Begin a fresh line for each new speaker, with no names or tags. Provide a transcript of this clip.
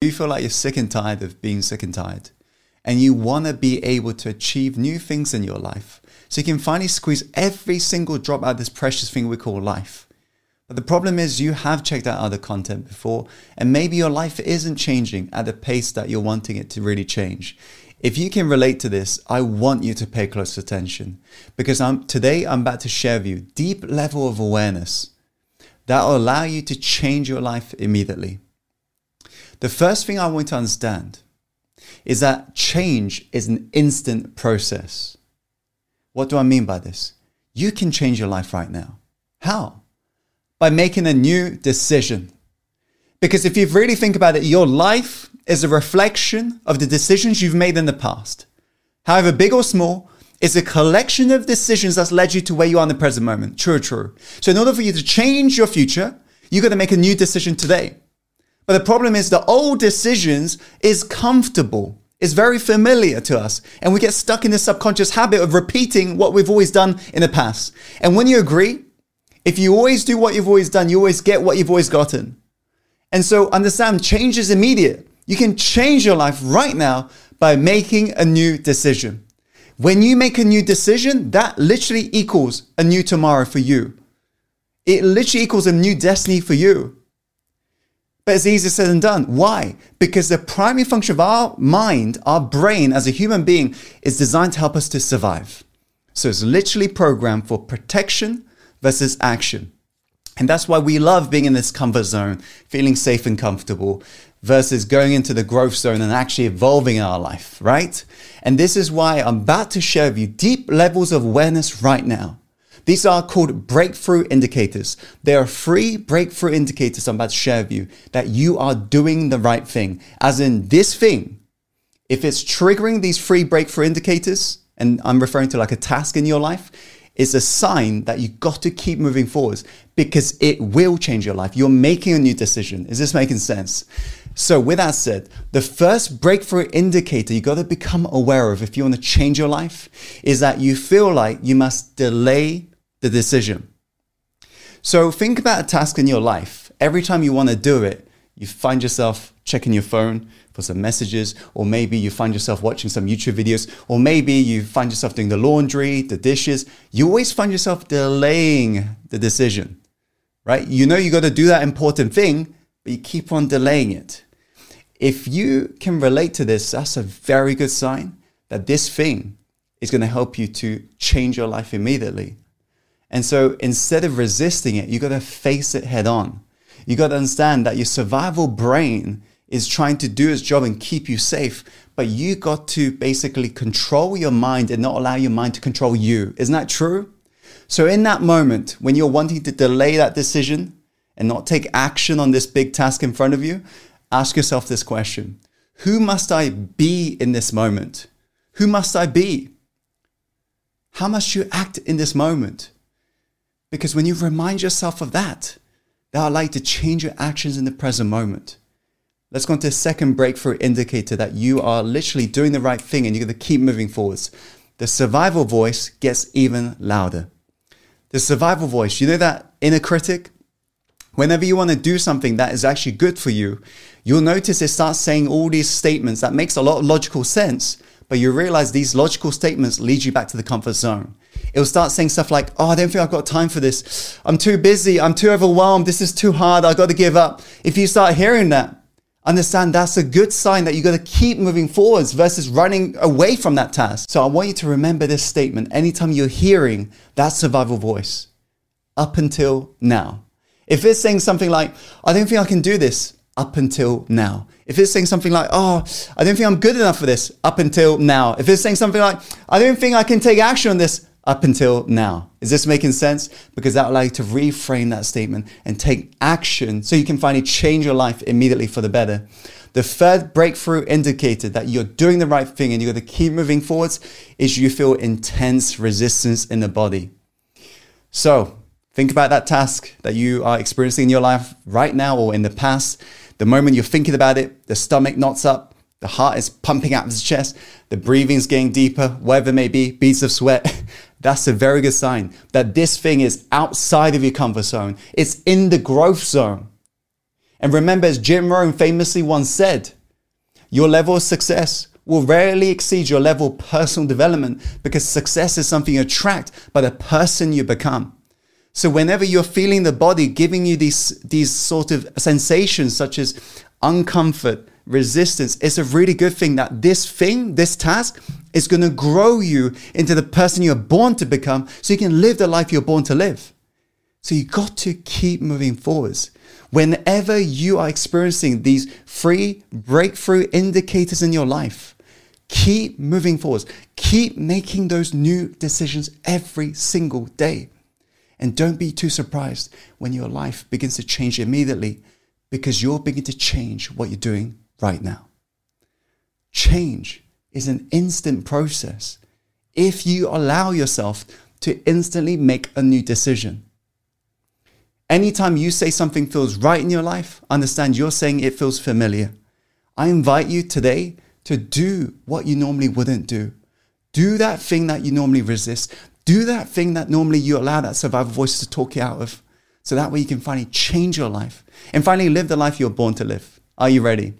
You feel like you're sick and tired of being sick and tired, and you want to be able to achieve new things in your life so you can finally squeeze every single drop out of this precious thing we call life. But the problem is, you have checked out other content before, and maybe your life isn't changing at the pace that you're wanting it to really change. If you can relate to this, I want you to pay close attention because I'm, today I'm about to share with you deep level of awareness that will allow you to change your life immediately. The first thing I want to understand is that change is an instant process. What do I mean by this? You can change your life right now. How? By making a new decision. Because if you really think about it, your life is a reflection of the decisions you've made in the past. However big or small, it's a collection of decisions that's led you to where you are in the present moment. True, true. So in order for you to change your future, you've got to make a new decision today. But the problem is the old decisions is comfortable. It's very familiar to us. And we get stuck in this subconscious habit of repeating what we've always done in the past. And when you agree, if you always do what you've always done, you always get what you've always gotten. And so understand change is immediate. You can change your life right now by making a new decision. When you make a new decision, that literally equals a new tomorrow for you. It literally equals a new destiny for you. But it's easier said than done. Why? Because the primary function of our mind, our brain as a human being, is designed to help us to survive. So it's literally programmed for protection versus action. And that's why we love being in this comfort zone, feeling safe and comfortable, versus going into the growth zone and actually evolving in our life, right? And this is why I'm about to share with you deep levels of awareness right now these are called breakthrough indicators. They are free breakthrough indicators I'm about to share with you that you are doing the right thing. As in this thing, if it's triggering these free breakthrough indicators, and I'm referring to like a task in your life, it's a sign that you've got to keep moving forwards because it will change your life. You're making a new decision. Is this making sense? So, with that said, the first breakthrough indicator you've got to become aware of if you want to change your life is that you feel like you must delay the decision. So think about a task in your life. Every time you want to do it, you find yourself checking your phone for some messages, or maybe you find yourself watching some YouTube videos, or maybe you find yourself doing the laundry, the dishes. You always find yourself delaying the decision, right? You know you got to do that important thing, but you keep on delaying it. If you can relate to this, that's a very good sign that this thing is going to help you to change your life immediately. And so instead of resisting it, you got to face it head on. You got to understand that your survival brain is trying to do its job and keep you safe, but you got to basically control your mind and not allow your mind to control you. Isn't that true? So in that moment, when you're wanting to delay that decision and not take action on this big task in front of you, ask yourself this question. Who must I be in this moment? Who must I be? How must you act in this moment? Because when you remind yourself of that, that will allow you to change your actions in the present moment. Let's go on to the second breakthrough indicator that you are literally doing the right thing and you're going to keep moving forwards. The survival voice gets even louder. The survival voice, you know that inner critic? Whenever you want to do something that is actually good for you, you'll notice it starts saying all these statements that makes a lot of logical sense, but you realize these logical statements lead you back to the comfort zone. It'll start saying stuff like, Oh, I don't think I've got time for this. I'm too busy. I'm too overwhelmed. This is too hard. I've got to give up. If you start hearing that, understand that's a good sign that you've got to keep moving forwards versus running away from that task. So I want you to remember this statement anytime you're hearing that survival voice up until now. If it's saying something like, I don't think I can do this up until now. If it's saying something like, oh, I don't think I'm good enough for this up until now. If it's saying something like, I don't think I can take action on this up until now. Is this making sense? Because that will allow you to reframe that statement and take action so you can finally change your life immediately for the better. The third breakthrough indicator that you're doing the right thing and you're going to keep moving forwards is you feel intense resistance in the body. So think about that task that you are experiencing in your life right now or in the past. The moment you're thinking about it, the stomach knots up, the heart is pumping out of the chest, the breathing's getting deeper, whatever may be, beads of sweat. That's a very good sign that this thing is outside of your comfort zone. It's in the growth zone. And remember, as Jim Rohn famously once said, your level of success will rarely exceed your level of personal development because success is something you attract by the person you become. So whenever you're feeling the body giving you these, these sort of sensations such as uncomfort, resistance, it's a really good thing that this thing, this task, is going to grow you into the person you're born to become so you can live the life you're born to live. So you got to keep moving forwards. Whenever you are experiencing these free breakthrough indicators in your life, keep moving forwards. Keep making those new decisions every single day. And don't be too surprised when your life begins to change immediately because you're beginning to change what you're doing right now. Change is an instant process if you allow yourself to instantly make a new decision. Anytime you say something feels right in your life, understand you're saying it feels familiar. I invite you today to do what you normally wouldn't do. Do that thing that you normally resist. Do that thing that normally you allow that survival voice to talk you out of. So that way you can finally change your life and finally live the life you're born to live. Are you ready?